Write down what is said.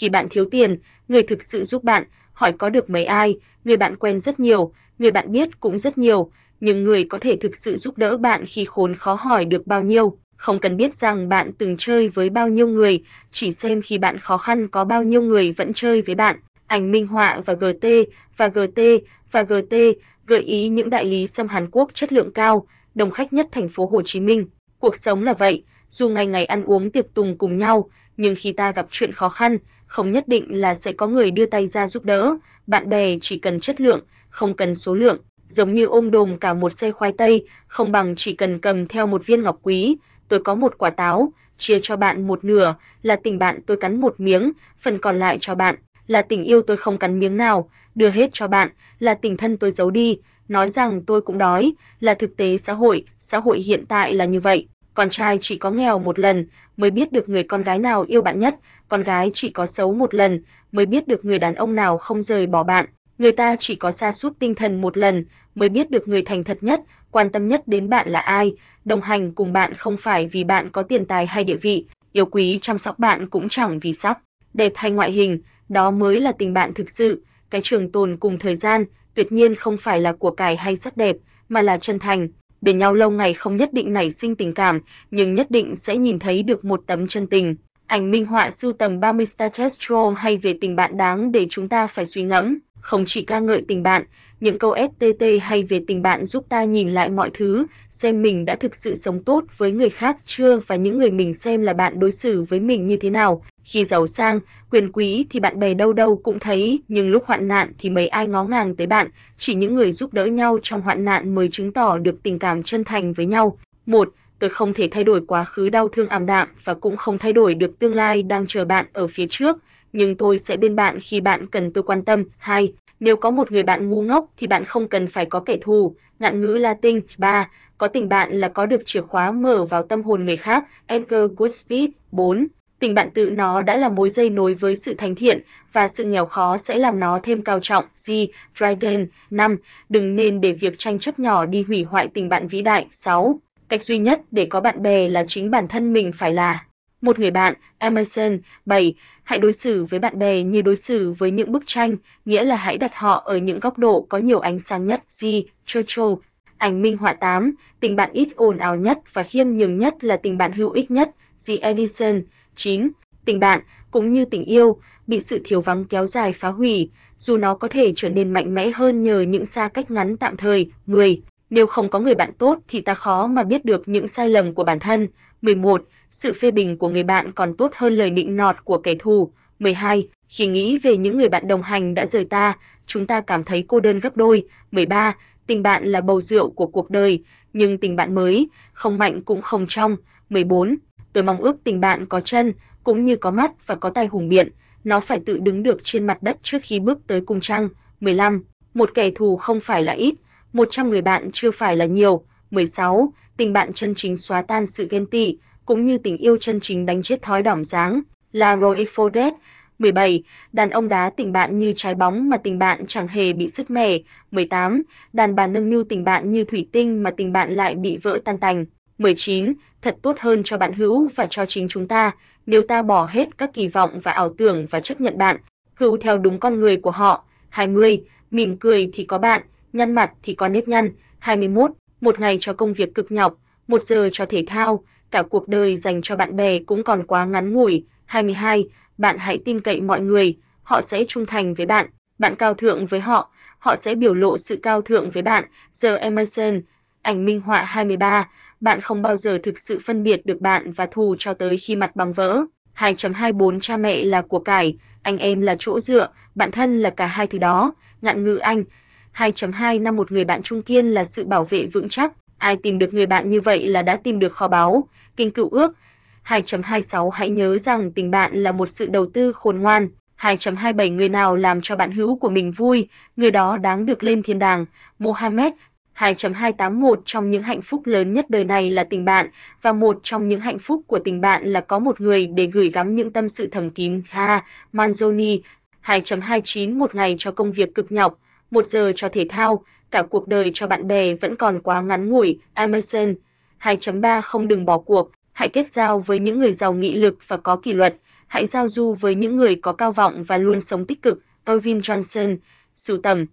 Khi bạn thiếu tiền, người thực sự giúp bạn, hỏi có được mấy ai, người bạn quen rất nhiều, người bạn biết cũng rất nhiều, nhưng người có thể thực sự giúp đỡ bạn khi khốn khó hỏi được bao nhiêu. Không cần biết rằng bạn từng chơi với bao nhiêu người, chỉ xem khi bạn khó khăn có bao nhiêu người vẫn chơi với bạn. Ảnh minh họa và GT và GT và GT gợi ý những đại lý xăm Hàn Quốc chất lượng cao, đông khách nhất thành phố Hồ Chí Minh. Cuộc sống là vậy, dù ngày ngày ăn uống tiệc tùng cùng nhau, nhưng khi ta gặp chuyện khó khăn, không nhất định là sẽ có người đưa tay ra giúp đỡ, bạn bè chỉ cần chất lượng, không cần số lượng, giống như ôm đồm cả một xe khoai tây, không bằng chỉ cần cầm theo một viên ngọc quý, tôi có một quả táo, chia cho bạn một nửa, là tình bạn tôi cắn một miếng, phần còn lại cho bạn, là tình yêu tôi không cắn miếng nào, đưa hết cho bạn, là tình thân tôi giấu đi, nói rằng tôi cũng đói, là thực tế xã hội, xã hội hiện tại là như vậy. Con trai chỉ có nghèo một lần mới biết được người con gái nào yêu bạn nhất, con gái chỉ có xấu một lần mới biết được người đàn ông nào không rời bỏ bạn. Người ta chỉ có sa sút tinh thần một lần mới biết được người thành thật nhất, quan tâm nhất đến bạn là ai, đồng hành cùng bạn không phải vì bạn có tiền tài hay địa vị, yêu quý chăm sóc bạn cũng chẳng vì sắc, đẹp hay ngoại hình, đó mới là tình bạn thực sự, cái trường tồn cùng thời gian, tuyệt nhiên không phải là của cải hay sắc đẹp, mà là chân thành. Bên nhau lâu ngày không nhất định nảy sinh tình cảm, nhưng nhất định sẽ nhìn thấy được một tấm chân tình. Ảnh minh họa sưu tầm 30 status troll hay về tình bạn đáng để chúng ta phải suy ngẫm, không chỉ ca ngợi tình bạn, những câu STT hay về tình bạn giúp ta nhìn lại mọi thứ, xem mình đã thực sự sống tốt với người khác chưa và những người mình xem là bạn đối xử với mình như thế nào. Khi giàu sang, quyền quý thì bạn bè đâu đâu cũng thấy, nhưng lúc hoạn nạn thì mấy ai ngó ngàng tới bạn, chỉ những người giúp đỡ nhau trong hoạn nạn mới chứng tỏ được tình cảm chân thành với nhau. Một, tôi không thể thay đổi quá khứ đau thương ảm đạm và cũng không thay đổi được tương lai đang chờ bạn ở phía trước, nhưng tôi sẽ bên bạn khi bạn cần tôi quan tâm. Hai, nếu có một người bạn ngu ngốc thì bạn không cần phải có kẻ thù. Ngạn ngữ Latin 3. Có tình bạn là có được chìa khóa mở vào tâm hồn người khác. Edgar Goodspeed 4. Tình bạn tự nó đã là mối dây nối với sự thành thiện và sự nghèo khó sẽ làm nó thêm cao trọng. G. Dryden 5. Đừng nên để việc tranh chấp nhỏ đi hủy hoại tình bạn vĩ đại. 6. Cách duy nhất để có bạn bè là chính bản thân mình phải là một người bạn, Emerson 7, hãy đối xử với bạn bè như đối xử với những bức tranh, nghĩa là hãy đặt họ ở những góc độ có nhiều ánh sáng nhất. G. Churchill Ảnh minh họa 8, tình bạn ít ồn ào nhất và khiêm nhường nhất là tình bạn hữu ích nhất. The Edison 9. Tình bạn, cũng như tình yêu, bị sự thiếu vắng kéo dài phá hủy, dù nó có thể trở nên mạnh mẽ hơn nhờ những xa cách ngắn tạm thời. 10. Nếu không có người bạn tốt thì ta khó mà biết được những sai lầm của bản thân. 11 sự phê bình của người bạn còn tốt hơn lời định nọt của kẻ thù. 12. Khi nghĩ về những người bạn đồng hành đã rời ta, chúng ta cảm thấy cô đơn gấp đôi. 13. Tình bạn là bầu rượu của cuộc đời, nhưng tình bạn mới, không mạnh cũng không trong. 14. Tôi mong ước tình bạn có chân, cũng như có mắt và có tay hùng biện, nó phải tự đứng được trên mặt đất trước khi bước tới cung trăng. 15. Một kẻ thù không phải là ít, 100 người bạn chưa phải là nhiều. 16. Tình bạn chân chính xóa tan sự ghen tị, cũng như tình yêu chân chính đánh chết thói đỏm dáng, la Roy Fodet. 17. Đàn ông đá tình bạn như trái bóng mà tình bạn chẳng hề bị sứt mẻ. 18. Đàn bà nâng niu tình bạn như thủy tinh mà tình bạn lại bị vỡ tan tành. 19. Thật tốt hơn cho bạn hữu và cho chính chúng ta, nếu ta bỏ hết các kỳ vọng và ảo tưởng và chấp nhận bạn, hữu theo đúng con người của họ. 20. Mỉm cười thì có bạn, nhăn mặt thì có nếp nhăn. 21. Một ngày cho công việc cực nhọc, một giờ cho thể thao, cả cuộc đời dành cho bạn bè cũng còn quá ngắn ngủi. 22. Bạn hãy tin cậy mọi người, họ sẽ trung thành với bạn, bạn cao thượng với họ, họ sẽ biểu lộ sự cao thượng với bạn. Giờ Emerson, ảnh minh họa 23, bạn không bao giờ thực sự phân biệt được bạn và thù cho tới khi mặt bằng vỡ. 2.24 Cha mẹ là của cải, anh em là chỗ dựa, bạn thân là cả hai thứ đó. Ngạn ngữ Anh 2.2 năm một người bạn trung kiên là sự bảo vệ vững chắc. Ai tìm được người bạn như vậy là đã tìm được kho báu. Kinh cựu ước 2.26 Hãy nhớ rằng tình bạn là một sự đầu tư khôn ngoan. 2.27 Người nào làm cho bạn hữu của mình vui, người đó đáng được lên thiên đàng. Mohammed 2.281 trong những hạnh phúc lớn nhất đời này là tình bạn, và một trong những hạnh phúc của tình bạn là có một người để gửi gắm những tâm sự thầm kín. Ha, Manzoni 2.29 Một ngày cho công việc cực nhọc, một giờ cho thể thao, cả cuộc đời cho bạn bè vẫn còn quá ngắn ngủi. Emerson 2.3 Không đừng bỏ cuộc, hãy kết giao với những người giàu nghị lực và có kỷ luật. hãy giao du với những người có cao vọng và luôn sống tích cực. Irvin Johnson, sưu tầm